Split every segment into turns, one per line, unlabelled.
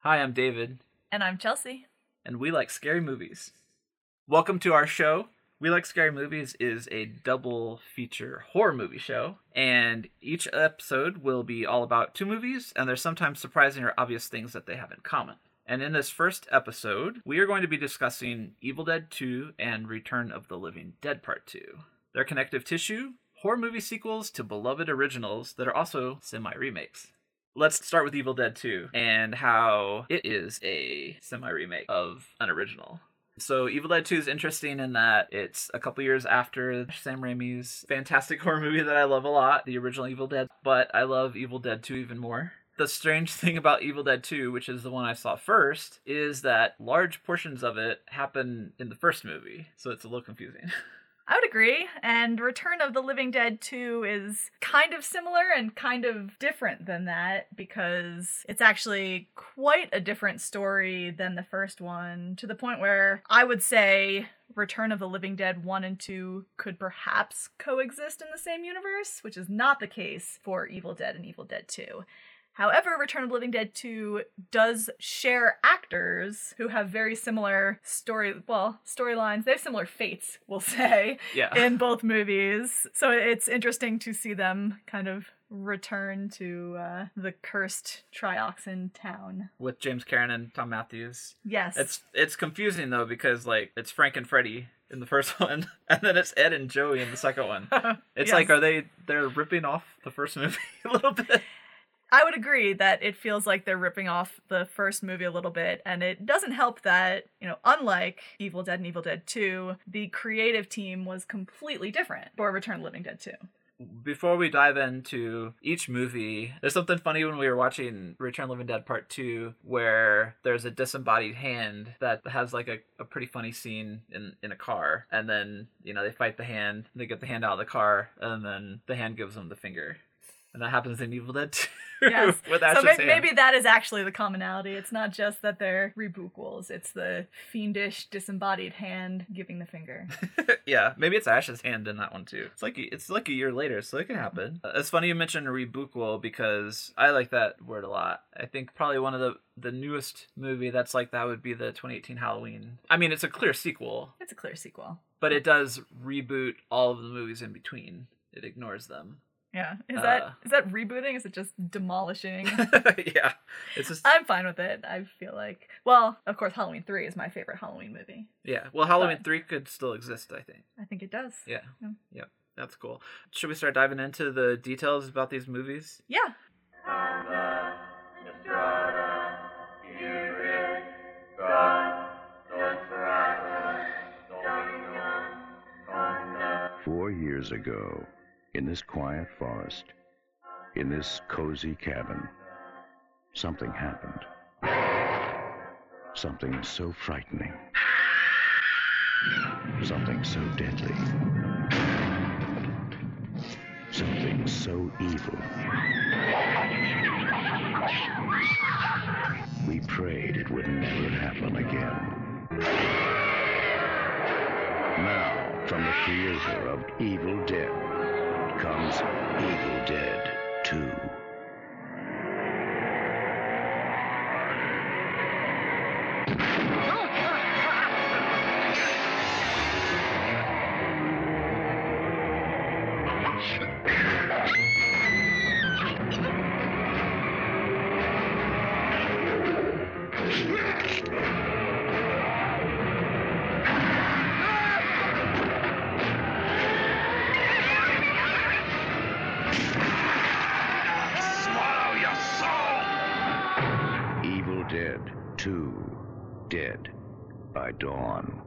Hi, I'm David,
And I'm Chelsea.
and we like scary movies. Welcome to our show. We Like Scary Movies is a double feature horror movie show, and each episode will be all about two movies, and there's sometimes surprising or obvious things that they have in common. And in this first episode, we are going to be discussing Evil Dead 2 and Return of the Living Dead Part 2. They're connective tissue, horror movie sequels to beloved originals that are also semi remakes. Let's start with Evil Dead 2 and how it is a semi remake of an original. So, Evil Dead 2 is interesting in that it's a couple years after Sam Raimi's fantastic horror movie that I love a lot, the original Evil Dead, but I love Evil Dead 2 even more. The strange thing about Evil Dead 2, which is the one I saw first, is that large portions of it happen in the first movie, so it's a little confusing.
I would agree. And Return of the Living Dead 2 is kind of similar and kind of different than that because it's actually quite a different story than the first one to the point where I would say Return of the Living Dead 1 and 2 could perhaps coexist in the same universe, which is not the case for Evil Dead and Evil Dead 2. However, Return of the Living Dead 2 does share actors who have very similar story well, storylines. They have similar fates, we'll say,
yeah.
in both movies. So it's interesting to see them kind of return to uh, the cursed trioxin town.
With James Karen and Tom Matthews.
Yes.
It's it's confusing though because like it's Frank and Freddy in the first one, and then it's Ed and Joey in the second one. It's
Yes.
like are they they're ripping off the first movie a little bit?
I would agree that it feels like they're ripping off the first movie a little bit, and it doesn't help that, you know, unlike Evil Dead and Evil Dead 2, the creative team was completely different for Return of the Living Dead 2.
Before we dive into each movie, there's something funny when we were watching Return of Living Dead Part 2 where there's a disembodied hand that has like a, a pretty funny scene in, in a car. And then, you know, they fight the hand, they get the hand out of the car, and then the hand gives them the finger. And that happens in Evil Dead 2
Yes. so
Ash's
may-
hand.
maybe that is actually the commonality. It's not just that they're rebootquels, it's the fiendish, disembodied hand giving the finger.
yeah, maybe it's Ash's hand in that one too. It's like it's like a year later, so it can happen. Uh, It's funny you mentioned rebootquel because I like that word a lot. I think probably one of the the newest movie that's like that would be the 2018 Halloween. I mean, it's a clear sequel,
It's a clear sequel.
but it does reboot all of the movies in between. It ignores them.
Yeah. Is
Uh.
that is that rebooting? Is it just demolishing?
yeah, it's just
I'm fine with it. I feel like well, of course Halloween 3 is my favorite Halloween movie.
yeah. Well, Halloween
but-
three could still exist, I think.
I think it does.
Yeah.
Yeah.
Yep. That's cool. Should we start diving into the details about these movies?
Yeah.
Four years ago, in this quiet forest, in this cozy cabin, something happened. Something so frightening. Something so deadly. Something so evil. We prayed it would never happen again. Now, from the creator of Evil Dead comes. Evil by Dawn.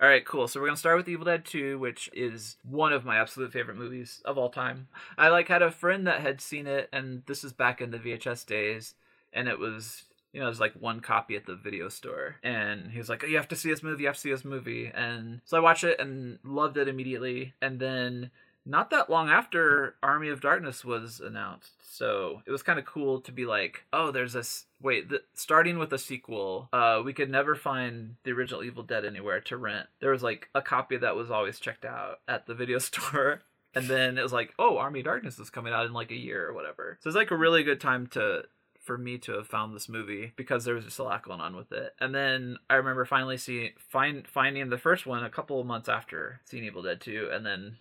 All right, cool. So we're gonna start with Evil Dead 2, which is one of my absolute favorite movies of all time. I like had a friend that had seen it, and this is back in the VHS days, and it was you know it was like one copy at the video store, and he was like, oh, "You have to see this movie. You have to see this movie." And so I watched it and loved it immediately, and then. Not that long after Army of Darkness was announced, so it was kind of cool to be like, "Oh, there's this wait." The, starting with a sequel, uh, we could never find the original Evil Dead anywhere to rent. There was like a copy that was always checked out at the video store, and then it was like, "Oh, Army of Darkness is coming out in like a year or whatever." So it's like a really good time to for me to have found this movie because there was just a lot going on with it. And then I remember finally seeing find finding the first one a couple of months after seeing Evil Dead 2 and then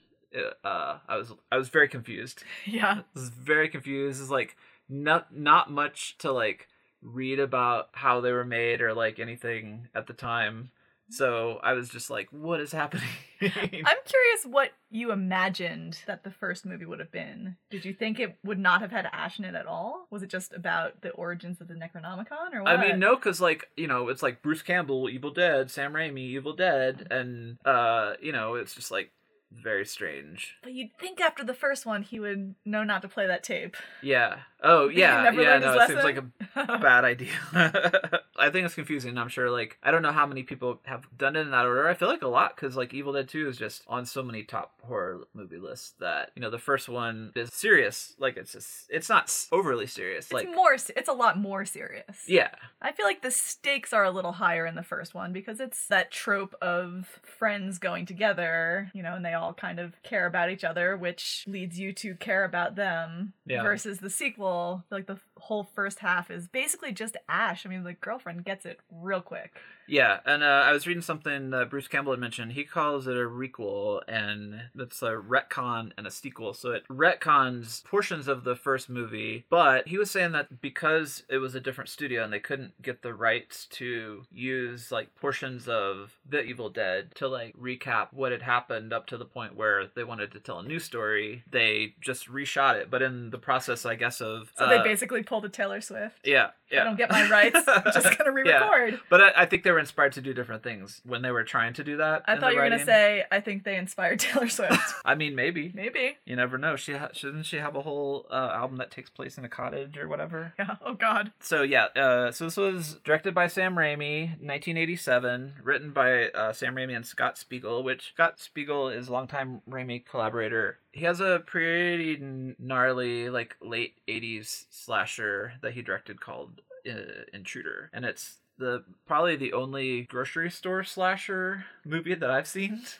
uh I was I was very confused.
Yeah.
I was very confused. It's like not not much to like read about how they were made or like anything at the time. So I was just like, what is happening?
I'm curious what you imagined that the first movie would have been. Did you think it would not have had Ash in it at all? Was it just about the origins of the Necronomicon, or what?
I mean, no, because like you know, it's like Bruce Campbell, Evil Dead, Sam Raimi, Evil Dead, and uh, you know, it's just like very strange.
But you'd think after the first one he would know not to play that tape.
Yeah. Oh, yeah. Yeah. No, it seems like a bad idea. I think it's confusing. I'm sure, like, I don't know how many people have done it in that order. I feel like a lot because, like, Evil Dead 2 is just on so many top horror movie lists that, you know, the first one is serious. Like, it's just, it's not overly serious.
It's
like,
more. It's a lot more serious.
yeah.
I feel like the stakes are a little higher in the first one because it's that trope of friends going together, you know, and they all kind of care about each other, which leads you to care about them.
Yeah.
Versus the sequel, like the whole first half is basically just Ash. I mean, the girlfriend gets it real quick.
Yeah, and uh, I was reading something uh, Bruce Campbell had mentioned. He calls it a requel, and that's a retcon and a sequel. So it retcons portions of the first movie, but he was saying that because it was a different studio and they couldn't get the rights to use like portions of The Evil Dead to like recap what had happened up to the point where they wanted to tell a new story, they just reshot it. But in the process, I guess of
So
uh,
they basically pulled a Taylor Swift.
yeah, yeah.
I don't get my rights. I'm just gonna
Yeah.
re-record.
But I, I think they were inspired to do different things when they were trying to do that.
I thought you were gonna say I think they inspired Taylor Swift.
I mean, maybe.
Maybe.
You never know. She ha- shouldn't she have a whole uh, album that takes place in a cottage or whatever.
Yeah. Oh God.
So yeah, uh, so this was directed by Sam Raimi, 1987, written by uh, Sam Raimi and Scott Spiegel, which Scott Spiegel is a longtime Raimi collaborator. He has a pretty gnarly, like late 80s slasher that he directed called uh, Intruder, and it's the probably the only grocery store slasher movie that I've seen.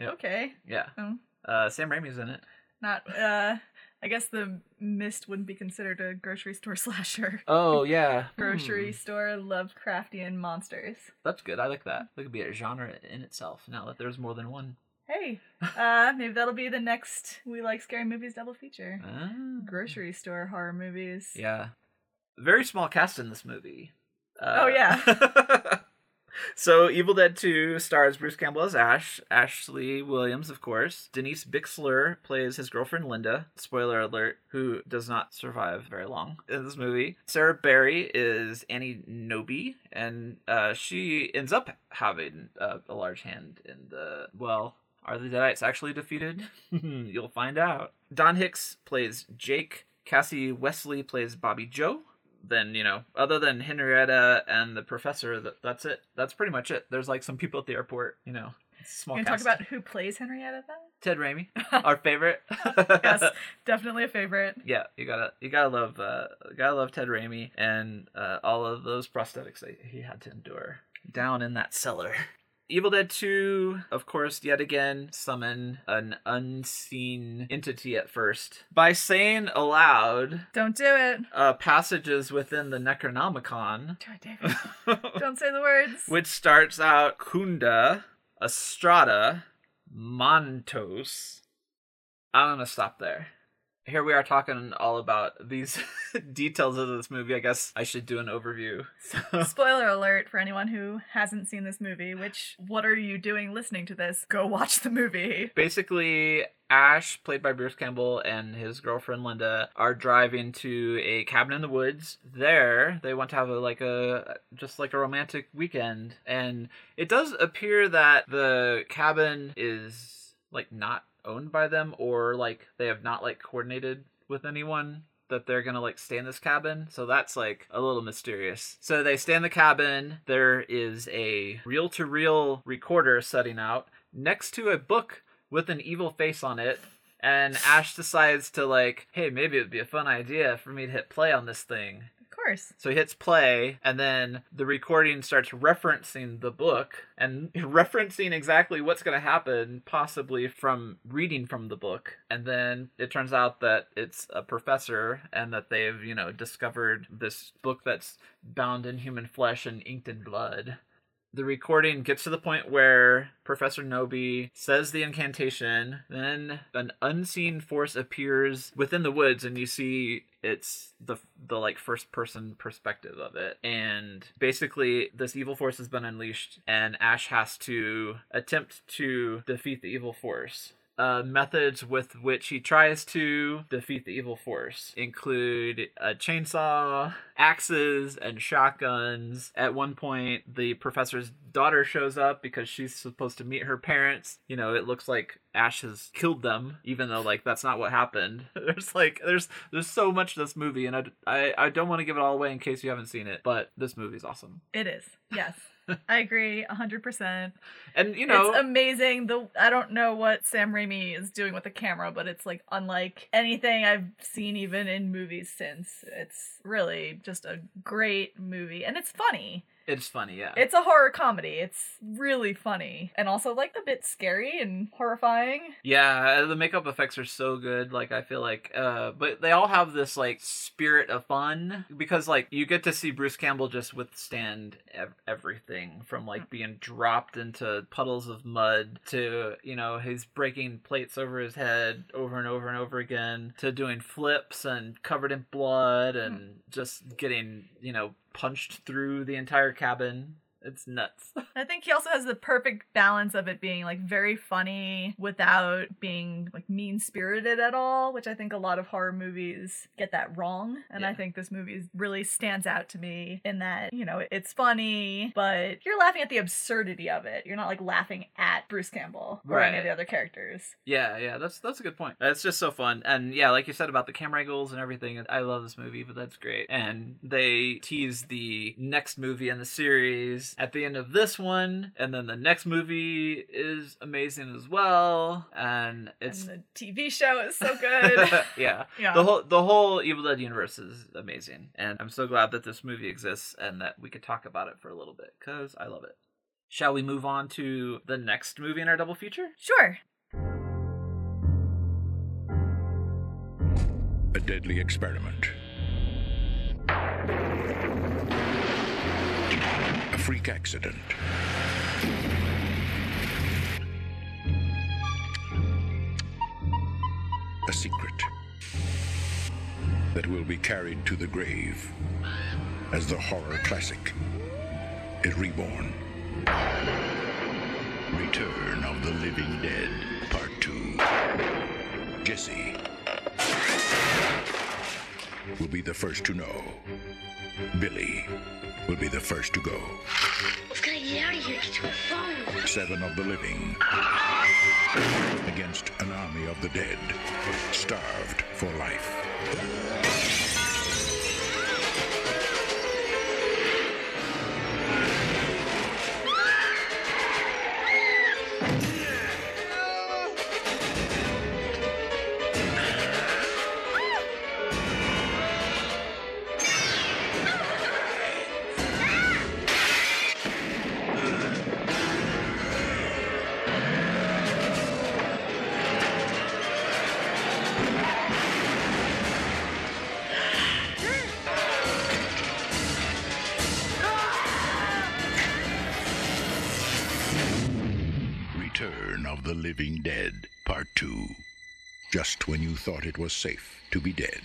Okay.
Yeah,
Oh.
uh, Sam Raimi's in it.
Not. Uh. I guess the Mist wouldn't be considered a grocery store slasher.
Oh yeah,
Grocery
Hmm.
store Lovecraftian monsters.
That's good. I like that. That could be a genre in itself. Now that there's more than one.
Hey, uh, maybe that'll be the next We Like Scary Movies double feature.
Ah.
Grocery store horror movies.
Yeah. Very small cast in this movie. Uh,
Oh,
yeah. so Evil Dead 2 stars Bruce Campbell as Ash, Ashley Williams, of course. Denise Bixler plays his girlfriend Linda, spoiler alert, who does not survive very long in this movie. Sarah Berry is Annie Knowby, and uh, she ends up having uh, a large hand in the, well, are the Deadites actually defeated? You'll find out. Dan Hicks plays Jake. Kassie Wesley plays Bobby Joe. Then, you know, other than Henrietta and the professor, that, that's it. That's pretty much it. There's like some people at the airport, you know. Small
You talk about who plays Henrietta then?
Ted Raimi, our favorite.
yes, definitely a favorite.
Yeah, you gotta you gotta love uh you gotta love Ted Raimi and uh, all of those prosthetics that he had to endure down in that cellar. Evil Dead 2, of course, yet again summon an unseen entity at first by saying aloud
Don't do it.
uh, passages within the Necronomicon,
David. Don't say the words.
which starts out Kunda, Estrada, Montos. I'm gonna stop there. Here we are talking all about these details of this movie. I guess I should do an overview. So,
Spoiler alert for anyone who hasn't seen this movie, which, what are you doing listening to this? Go watch the movie.
basically, Ash, played by Bruce Campbell, and his girlfriend Linda are driving to a cabin in the woods. There, they want to have a like a just like a romantic weekend, and it does appear that the cabin is like not owned by them, or like they have not like coordinated with anyone that they're gonna like stay in this cabin. So that's like a little mysterious. So they stay in the cabin. There is a reel to reel recorder setting out next to a book with an evil face on it. And Ash decides to like, hey, maybe it'd be a fun idea for me to hit play on this thing.
Course.
So he hits play, and then the recording starts referencing the book and referencing exactly what's going to happen, possibly from reading from the book. And then it turns out that it's a professor and that they've, you know, discovered this book that's bound in human flesh and inked in blood the recording gets to the point where Professor Knowby says the incantation, then an unseen force appears within the woods and you see it's the the like first person perspective of it. And basically this evil force has been unleashed and Ash has to attempt to defeat the evil force. Uh, methods with which he tries to defeat the evil force include a chainsaw, axes, and shotguns. At one point, the professor's daughter shows up because she's supposed to meet her parents. You know, it looks like Ash has killed them, even though like that's not what happened. There's like there's there's so much this movie, and I I, I don't want to give it all away in case you haven't seen it, but this movie's awesome.
It is. Yes. I agree 100%.
And you know,
it's amazing. The I don't know what Sam Raimi is doing with the camera, but it's like unlike anything I've seen even in movies since. It's really just a great movie and it's funny.
It's funny, yeah.
It's a horror comedy. It's really funny and also like a bit scary and horrifying.
Yeah, the makeup effects are so good. Like I feel like uh but they all have this like spirit of fun because like you get to see Bruce Campbell just withstand ev- everything from like being dropped into puddles of mud to, you know, he's breaking plates over his head over and over and over again to doing flips and covered in blood and just getting, you know, punched through the entire cabin. It's nuts.
I think he also has the perfect balance of it being like very funny without being like mean spirited at all, which I think a lot of horror movies get that wrong. And I think this movie really stands out to me in that, you know, it's funny, but you're laughing at the absurdity of it. You're not like laughing at Bruce Campbell or any of the other characters.
Yeah, yeah, that's that's a good point. It's just so fun, and yeah, like you said about the camera angles and everything. I love this movie, but that's great. And they tease the next movie in the series at the end of this one, and then the next movie is amazing as well. And it's
and the TV show is so good.
yeah,
yeah.
the whole the whole Evil Dead universe is amazing, and I'm so glad that this movie exists and that we could talk about it for a little bit because I love it. Shall we move on to the next movie in our double feature?
sure.
A deadly experiment. Freak accident. A secret that will be carried to the grave as the horror classic is reborn. Return of the Living Dead, Part 2. Jesse will be the first to know. Billy will be the first to go.
We've got to get out of here. Get to a phone.
Seven of the living against an army of the dead, starved for life. The Living Dead, Part 2. Just when you thought it was safe to be dead.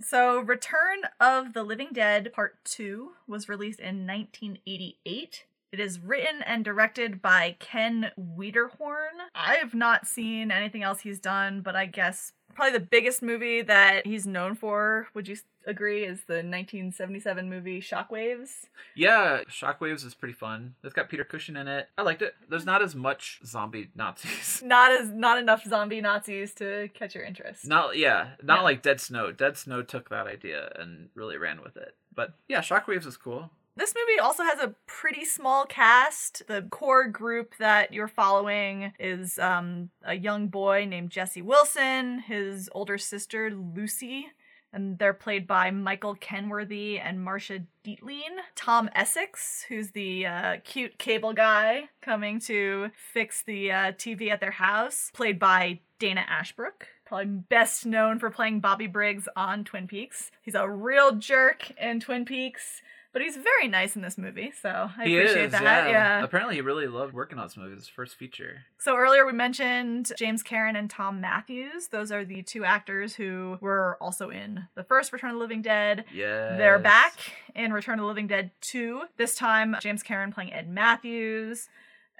So, Return of the Living Dead Part 2 was released in 1988. It is written and directed by Ken Wiederhorn. I have not seen anything else he's done, but I guess probably the biggest movie that he's known for, would you agree, is the 1977 movie Shockwaves?
Yeah, Shockwaves is pretty fun. It's got Peter Cushing in it. I liked it. There's not as much zombie Nazis.
Not as not enough zombie Nazis to catch your interest.
Not yeah, not
Yeah.
like Dead Snow. Dead Snow took that idea and really ran with it. But yeah, Shockwaves is cool.
This movie also has a pretty small cast. The core group that you're following is um, a young boy named Jesse Wilson, his older sister Lucy, and they're played by Michael Kenworthy and Marsha Dietlein. Tom Essex, who's the uh, cute cable guy coming to fix the uh, TV at their house, played by Dana Ashbrook. Probably best known for playing Bobby Briggs on Twin Peaks. He's a real jerk in Twin Peaks, but he's very nice in this movie, so I
he
appreciate
is,
that.
yeah.
yeah.
Apparently, he really loved working on this movie. His first feature.
So earlier we mentioned James Karen and Tom Matthews. Those are the two actors who were also in the first Return of the Living Dead.
Yeah.
They're back in Return of the Living Dead 2. This time James Karen playing Ed Matthews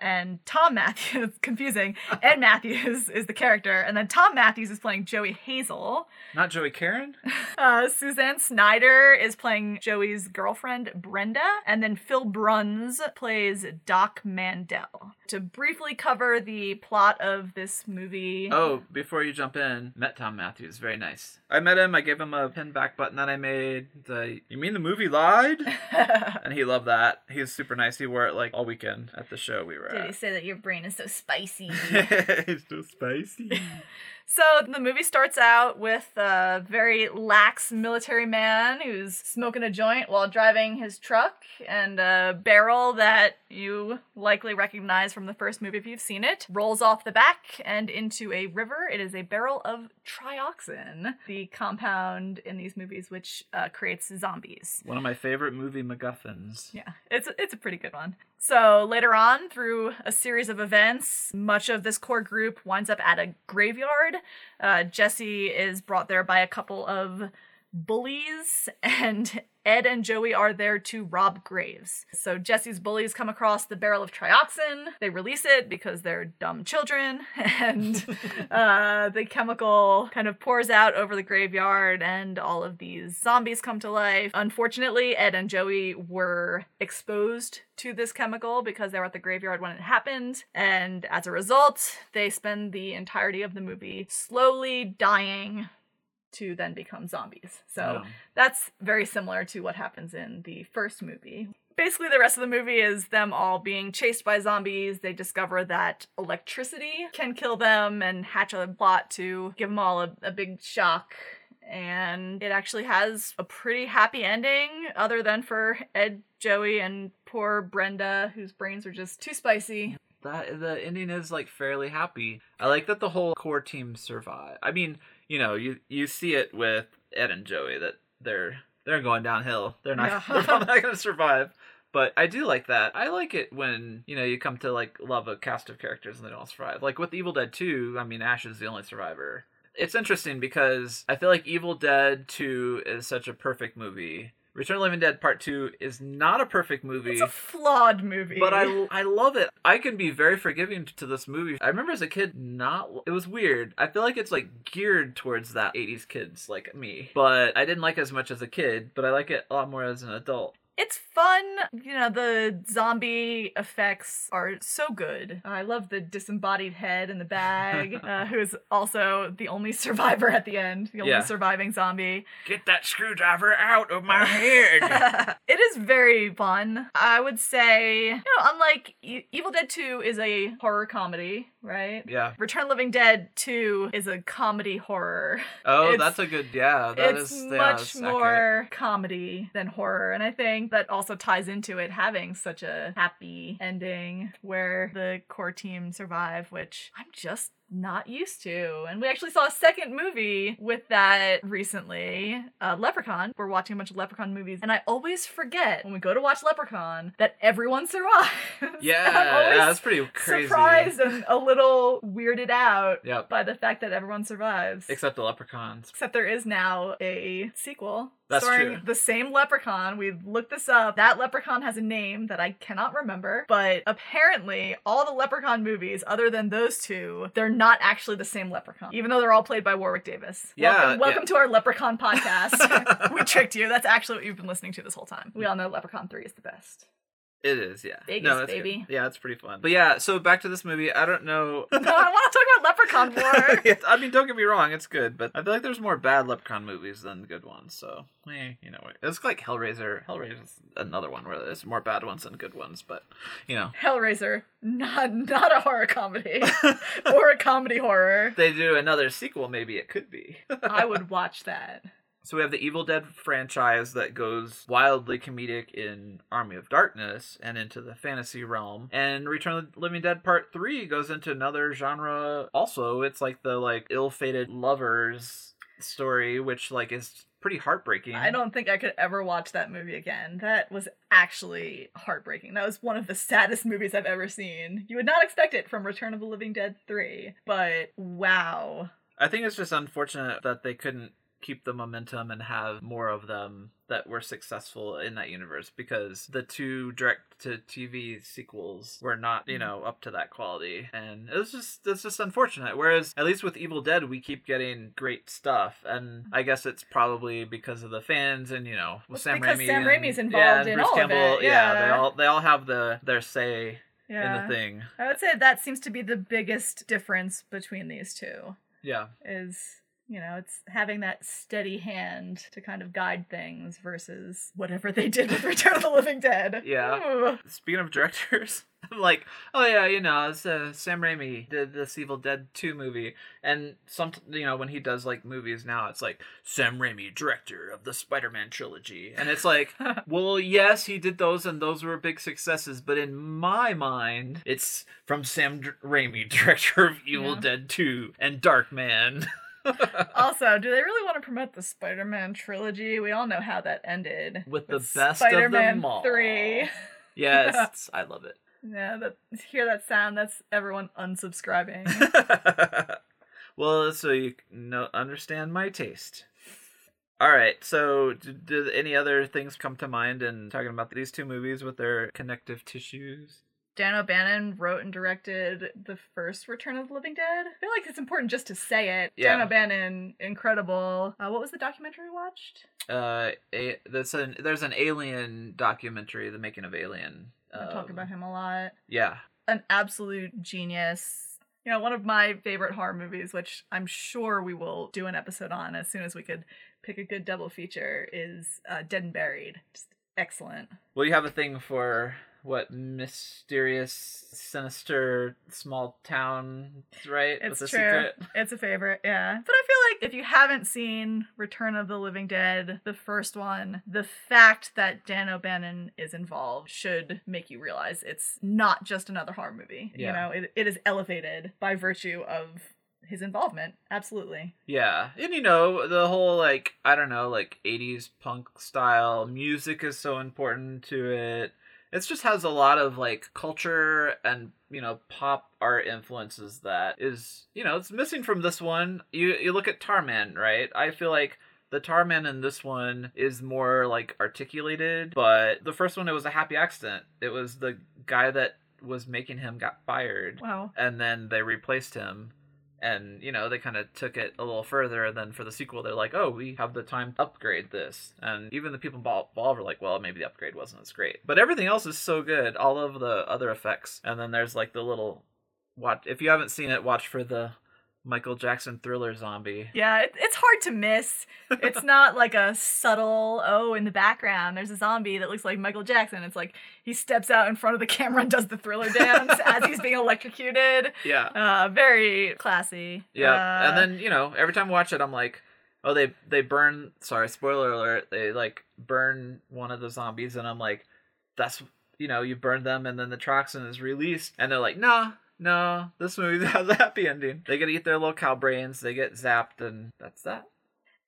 and Tom Matthews, confusing. Ed Matthews is the character, and then Tom Matthews is playing Joey Hazel.
Not Joey Karen.
Uh, Suzanne Snyder is playing Joey's girlfriend, Brenda. And then Phil Bruns plays Doc Mandel. To briefly cover the plot of this movie.
Oh, before you jump in, met Tom Matthews. Very nice. I met him. I gave him a pin back button that I made. The you mean the movie lied? and he loved that. He was super nice. He wore it like all weekend at the show we were
Did he say that your brain is so spicy?
it's so spicy.
So the movie starts out with a very lax military man who's smoking a joint while driving his truck and a barrel that you likely recognize from the first movie if you've seen it rolls off the back and into a river. It is a barrel of trioxin, the compound in these movies which uh, creates zombies.
One of my favorite movie MacGuffins.
Yeah, it's it's a pretty good one. So later on, through a series of events, much of this core group winds up at a graveyard. Uh, Jesse is brought there by a couple of bullies, and Ed and Joey are there to rob graves. So Jesse's bullies come across the barrel of trioxin. They release it because they're dumb children, and uh, the chemical kind of pours out over the graveyard, and all of these zombies come to life. Unfortunately, Ed and Joey were exposed to this chemical because they were at the graveyard when it happened, and as a result, they spend the entirety of the movie slowly dying to then become zombies. So
Oh.
that's very similar to what happens in the first movie. Basically, the rest of the movie is them all being chased by zombies. They discover that electricity can kill them and hatch a plot to give them all a, a big shock. And it actually has a pretty happy ending, other than for Ed, Joey, and poor Brenda, whose brains are just too spicy.
That the ending is like fairly happy. I like that the whole core team survive. I mean, you know, you you see it with Ed and Joey that they're they're going downhill. They're not
Yeah.
they're not going to survive. But I do like that. I like it when you know you come to like love a cast of characters and they don't survive. Like with Evil Dead Two, I mean Ash is the only survivor. It's interesting because I feel like Evil Dead Two is such a perfect movie. Return of the Living Dead Part Two is not a perfect movie.
It's a flawed movie.
But I I love it. I can be very forgiving to this movie. I remember as a kid not it was weird. I feel like it's like geared towards that 80s kids like me. But I didn't like it as much as a kid, but I like it a lot more as an adult.
It's fun. You know, the zombie effects are so good. I love the disembodied head in the bag, uh, who is also the only survivor at the end, the only
Yeah.
surviving zombie.
Get that screwdriver out of my head.
it is very fun. I would say, you know, unlike E- Evil Dead 2 is a horror comedy, right?
yeah.
Return Living Dead 2 is a comedy horror.
Oh,
It's-
that's a good yeah, That is
it's
yeah,
much
that's accurate.
more comedy than horror and i think that also ties into it having such a happy ending where the core team survive which i'm just not used to and we actually saw a second movie with that recently uh, leprechaun we're watching a bunch of leprechaun movies and i always forget when we go to watch leprechaun that everyone survives
Yeah, yeah, that's pretty crazy.
surprised and a little weirded out
Yep.
by the fact that everyone survives
Except the leprechauns.
Except there is now a sequel
That's
starring
true.
the same leprechaun. We looked this up. That leprechaun has a name that I cannot remember, but apparently all the leprechaun movies, other than those two, they're not actually the same leprechaun, even though they're all played by Warwick Davis.
Yeah,
welcome, welcome
yeah.
to our leprechaun podcast. we tricked you. That's actually what you've been listening to this whole time. We all know Leprechaun 3 is the best.
It is, yeah.
Vegas,
no, it's good.
baby.
Yeah, it's pretty fun. But yeah, so back to this movie. I don't know.
no, I want to talk about Leprechaun more.
Yeah, I mean, don't get me wrong, it's good, but I feel like there's more bad Leprechaun movies than good ones. So, eh, you know, it's like Hellraiser. Hellraiser's another one where there's more bad ones than good ones, but you know,
Hellraiser, not not a horror comedy or a comedy horror.
they do another sequel. Maybe it could be.
I would watch that.
So we have the Evil Dead franchise that goes wildly comedic in Army of Darkness and into the fantasy realm. And Return of the Living Dead Part 3 goes into another genre also. It's like the like ill-fated lovers story which like is pretty heartbreaking.
I don't think I could ever watch that movie again. That was actually heartbreaking. That was one of the saddest movies I've ever seen. You would not expect it from Return of the Living Dead 3, but wow.
I think it's just unfortunate that they couldn't keep the momentum and have more of them that were successful in that universe because the two direct to TV sequels were not, you mm. know, up to that quality. And it was just it's just unfortunate. Whereas at least with Evil Dead we keep getting great stuff. And I guess it's probably because of the fans and, you know, with
It's
Sam
because
Raimi.
Sam
and-
Raimi's
yeah,
involved
and
in
Bruce
all of
Campbell,
it,
they
yeah.
all they all have the their say
Yeah.
in the thing.
I would say that seems to be the biggest difference between these two.
Yeah.
Is you know, it's having that steady hand to kind of guide things versus whatever they did with Return of the Living Dead.
Yeah.
Ooh.
Speaking of directors, I'm like, oh yeah, you know, it's, uh, Sam Raimi did this Evil Dead 2 movie, and some, you know, when he does like movies now, it's like Sam Raimi, director of the Spider-Man trilogy, and it's like, well, yes, he did those, and those were big successes, but in my mind, it's from Sam Raimi, director of Evil
Yeah.
Dead 2 and Darkman.
Also, do they really want to promote the Spider-Man trilogy? We all know how that ended
With the best of
Spider-Man
them all.
Three.
yes, I love it.
Yeah, that hear that sound? That's everyone unsubscribing.
well, so you know, understand my taste. All right. So, did, did any other things come to mind in talking about these two movies with their connective tissues?
Dan O'Bannon wrote and directed the first Return of the Living Dead. I feel like it's important just to say it.
Yeah. Dan.
O'Bannon, incredible. Uh, what was the documentary we watched?
Uh, a, that's an there's an Alien documentary, the making of Alien.
I talk
Um,
about him a lot.
Yeah.
An absolute genius. You know, one of my favorite horror movies, which I'm sure we will do an episode on as soon as we could pick a good double feature, is uh, Dead and Buried. Just excellent.
Well, you have a thing for what mysterious, sinister, small town, right?
It's
With a
true.
secret.
It's a favorite, yeah. But I feel like if you haven't seen Return of the Living Dead, the first one, the fact that Dan O'Bannon is involved should make you realize it's not just another horror movie.
Yeah.
You know, it, it is elevated by virtue of his involvement. Absolutely.
Yeah. And you know, the whole like I don't know, like 80s punk style music is so important to it. It just has a lot of like culture and, you know, pop art influences that is, you know, it's missing from this one. You you look at Tarman, right? I feel like the Tarman in this one is more like articulated, but the first one it was a happy accident. It was the guy that was making him got fired
Wow.
and then they replaced him and you know they kind of took it a little further and then for the sequel they're like oh we have the time to upgrade this. And even the people involved were like well maybe the upgrade wasn't as great. But everything else is so good all of the other effects. And then there's like the little watch if you haven't seen it watch for the michael jackson thriller zombie
Yeah, it, it's hard to miss. It's not like a subtle, oh, in the background, there's a zombie that looks like Michael Jackson. It's like he steps out in front of the camera and does the thriller dance as he's being electrocuted.
yeah
Uh, very classy.
Yeah,
Uh,
and then you know every time I watch it, I'm like, oh, they they burn. Sorry, spoiler alert. They like burn one of the zombies, and I'm like, that's you know you burn them, and then the toxin is released, and they're like, nah. No, this movie has a happy ending. They get to eat their little cow brains. They get zapped, and that's that.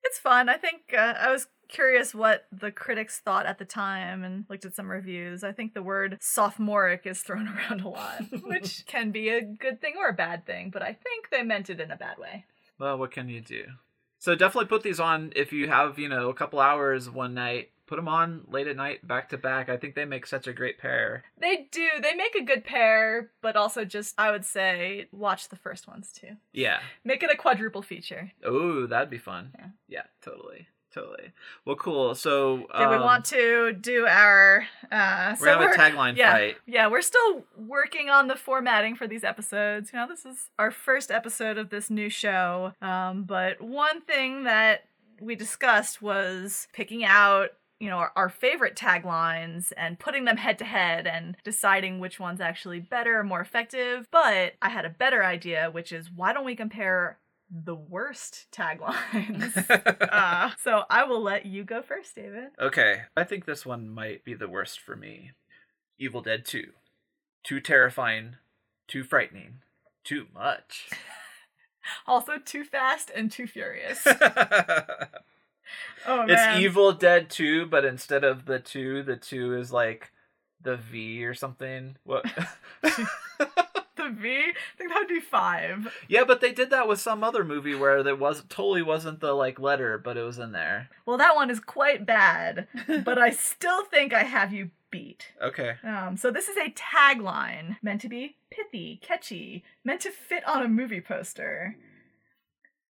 it's fun. I think uh, I was curious what the critics thought at the time and looked at some reviews. I think the word sophomoric is thrown around a lot, which can be a good thing or a bad thing, but I think they meant it in a bad way.
Well, what can you do? So definitely put these on if you have you know a couple hours one night. Put them on late at night, back to back. I think they make such a great pair.
They do. They make a good pair, but also just, I would say, watch the first ones too.
Yeah.
Make it a quadruple feature.
Oh, that'd be fun.
Yeah.
Yeah, totally. totally. Well, cool. So
Do we
um,
want to do our uh
We're gonna have a tagline
yeah,
fight.
Yeah, we're still working on the formatting for these episodes. You know, this is our first episode of this new show. Um, but one thing that we discussed was picking out you know our, our favorite taglines and putting them head to head and deciding which one's actually better or more effective but i had a better idea which is why don't we compare the worst taglines uh, so i will let you go first david
Okay, I think this one might be the worst for me. Evil Dead 2. Too terrifying, too frightening, too much.
also too fast and too furious
it's
oh man
Evil Dead 2, but instead of the 2, the 2 is like the V or something. What?
the v i think that would be five
yeah, but they did that with some other movie where there was totally wasn't the like letter, but it was in there.
well that one is quite bad but i still think i have you beat
Okay.
Um, so this is a tagline meant to be pithy, catchy, meant to fit on a movie poster.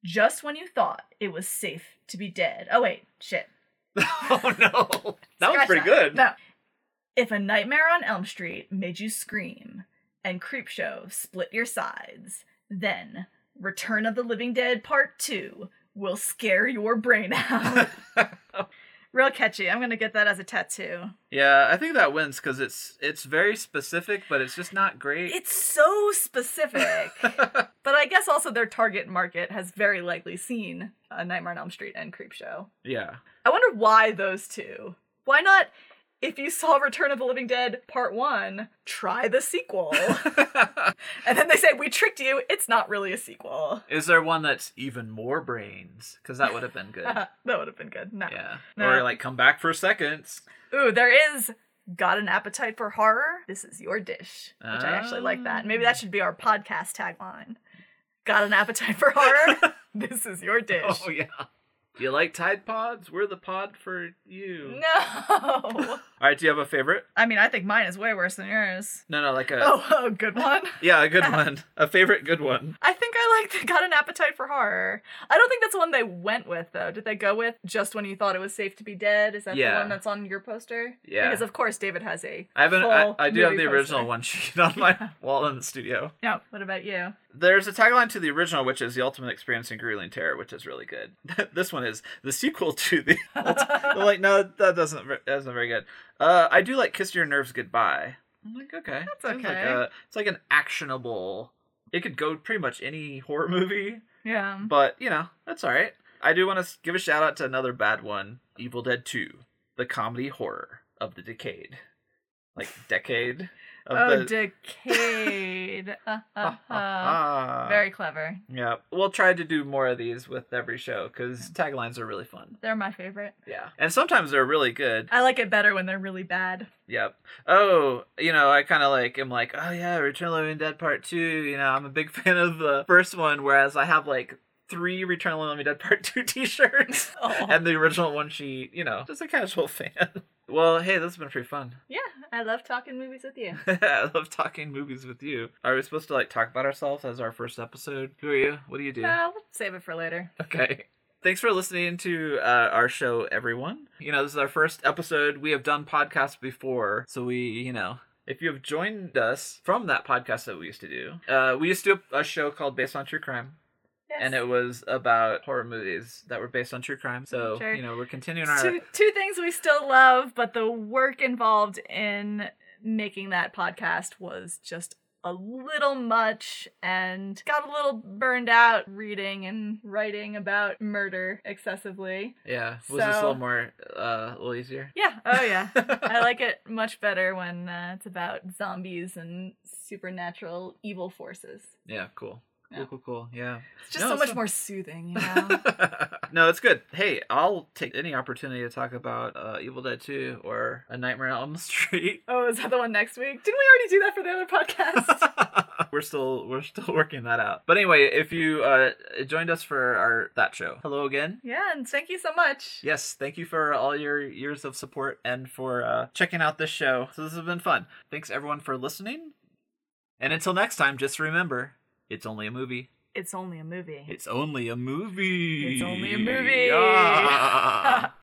Just when you thought it was safe to be dead. Oh wait, shit.
oh no. That was pretty good.
No. If a nightmare on Elm Street made you scream and Creepshow split your sides, then Return of the Living Dead Part 2 will scare your brain out. Real catchy. I'm gonna get that as a tattoo.
yeah, I think that wins because it's it's very specific, but it's just not great.
It's so specific. But I guess also their target market has very likely seen a Nightmare on Elm Street and Creepshow.
yeah.
I wonder why those two. Why not? If you saw Return of the Living Dead Part One, try the sequel. and then they say we tricked you. It's not really a sequel.
Is there one that's even more brains? Because that would have been good.
that would have been good. No.
yeah.
No.
Or like come back for seconds.
Ooh, there is. Got an appetite for horror? This is your dish. Which I actually like that. Maybe that ah. should be our podcast tagline. Got an appetite for horror? this is your dish.
Oh yeah. Do you like Tide Pods? We're the pod for you.
No.
All right. Do you have a favorite?
I mean, I think mine is way worse than yours.
No, no, like a
Oh, a good one.
yeah, a good one. A favorite good one.
I think I like Got an Appetite for Horror. I don't think that's the one they went with, though. Did they go with Just When You Thought It Was Safe to Be Dead? Is that
Yeah.
the one that's on your poster?
Yeah.
Because, of course, David has a.
I haven't. I,
full
I do have
movie
the original
poster.
one sheet on my wall in the studio.
No, what about you?
There's a tagline to the original, which is the ultimate experience in grueling terror, which is really good. this one is the sequel to the. like, no, that doesn't. That isn't very good. Uh, I do like "Kiss Your Nerves Goodbye." I'm like, okay,
That's
Seems Like
okay.
a, it's like an actionable. It could go pretty much any horror movie,
Yeah.
but you know that's all right. I do want to give a shout out to another bad one, Evil Dead Two, the comedy horror of the decade, like decade
Oh,
the.
Decade. Uh, uh, uh.
Ah.
Very clever.
Yeah, we'll try to do more of these with every show because taglines are really fun.
They're my favorite.
Yeah, and sometimes they're really good.
I like it better when they're really bad.
Yep. Oh, you know, I kind of like am like, oh yeah, Return of the Living Dead Part Two. You know, I'm a big fan of the first one, whereas I have like three Return of the Living Dead Part Two T-shirts
Oh.
and the original one sheet. You know, just a casual fan. Well, hey, this has been pretty fun.
Yeah, I love talking movies with you.
I love talking movies with you. Are we supposed to like talk about ourselves as our first episode? Who are you? What do you do?
Uh, we'll save it for later.
Okay. Thanks for listening to uh, our show, everyone. You know, this is our first episode. We have done podcasts before, so we, you know, if you have joined us from that podcast that we used to do, uh, we used to do a show called Based on True Crime,
Yes.
and it was about horror movies that were based on true crime. So,
Sure.
you know, we're continuing our.
two, two things we still love, but the work involved in making that podcast was just a little much and got a little burned out reading and writing about murder excessively.
Yeah, was this a little more, uh, a little easier?
Yeah, oh yeah. I like it much better when uh, it's about zombies and supernatural evil forces.
Yeah, cool. Cool, cool, cool. Yeah.
It's just
No,
so
it's
much more soothing, you know?
no, it's good. Hey, I'll take any opportunity to talk about uh, Evil Dead 2 or A Nightmare on Elm Street.
oh, is that the one next week? Didn't we already do that for the other podcast?
we're still we're still working that out. But anyway, if you uh, joined us for our that show, hello again.
yeah, and thank you so much.
Yes, thank you for all your years of support and for uh, checking out this show. So this has been fun. Thanks everyone for listening. And until next time, just remember, it's only a movie.
It's only a movie.
It's only a movie.
It's only a movie.
Yeah.